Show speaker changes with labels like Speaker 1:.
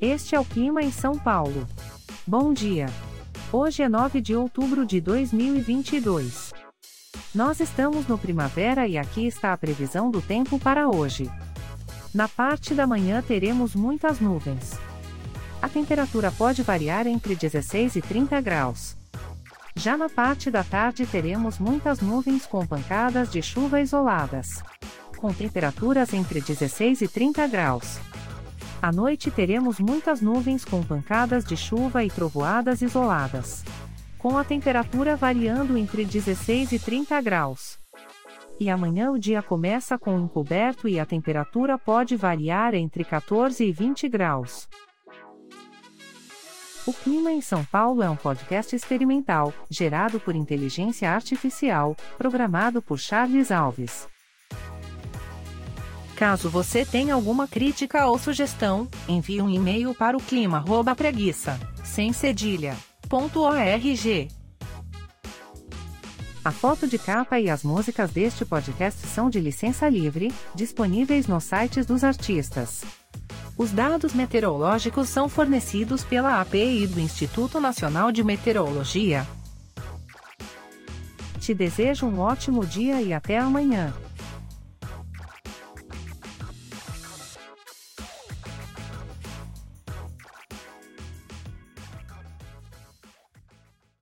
Speaker 1: Este é o clima em São Paulo. Bom dia. Hoje é 9 de outubro de 2022. Nós estamos no primavera e aqui está a previsão do tempo para hoje. Na parte da manhã teremos muitas nuvens. A temperatura pode variar entre 16 e 30 graus. Já na parte da tarde teremos muitas nuvens com pancadas de chuva isoladas. Com temperaturas entre 16 e 30 graus. À noite teremos muitas nuvens com pancadas de chuva e trovoadas isoladas. Com a temperatura variando entre 16 e 30 graus. E amanhã o dia começa com encoberto e a temperatura pode variar entre 14 e 20 graus. O Clima em São Paulo é um podcast experimental, gerado por inteligência artificial, programado por Charles Alves. Caso você tenha alguma crítica ou sugestão, envie um e-mail para o clima@preguiça, sem cedilha, .org. A foto de capa e as músicas deste podcast são de licença livre, disponíveis nos sites dos artistas. Os dados meteorológicos são fornecidos pela API do Instituto Nacional de Meteorologia. Te desejo um ótimo dia e até amanhã.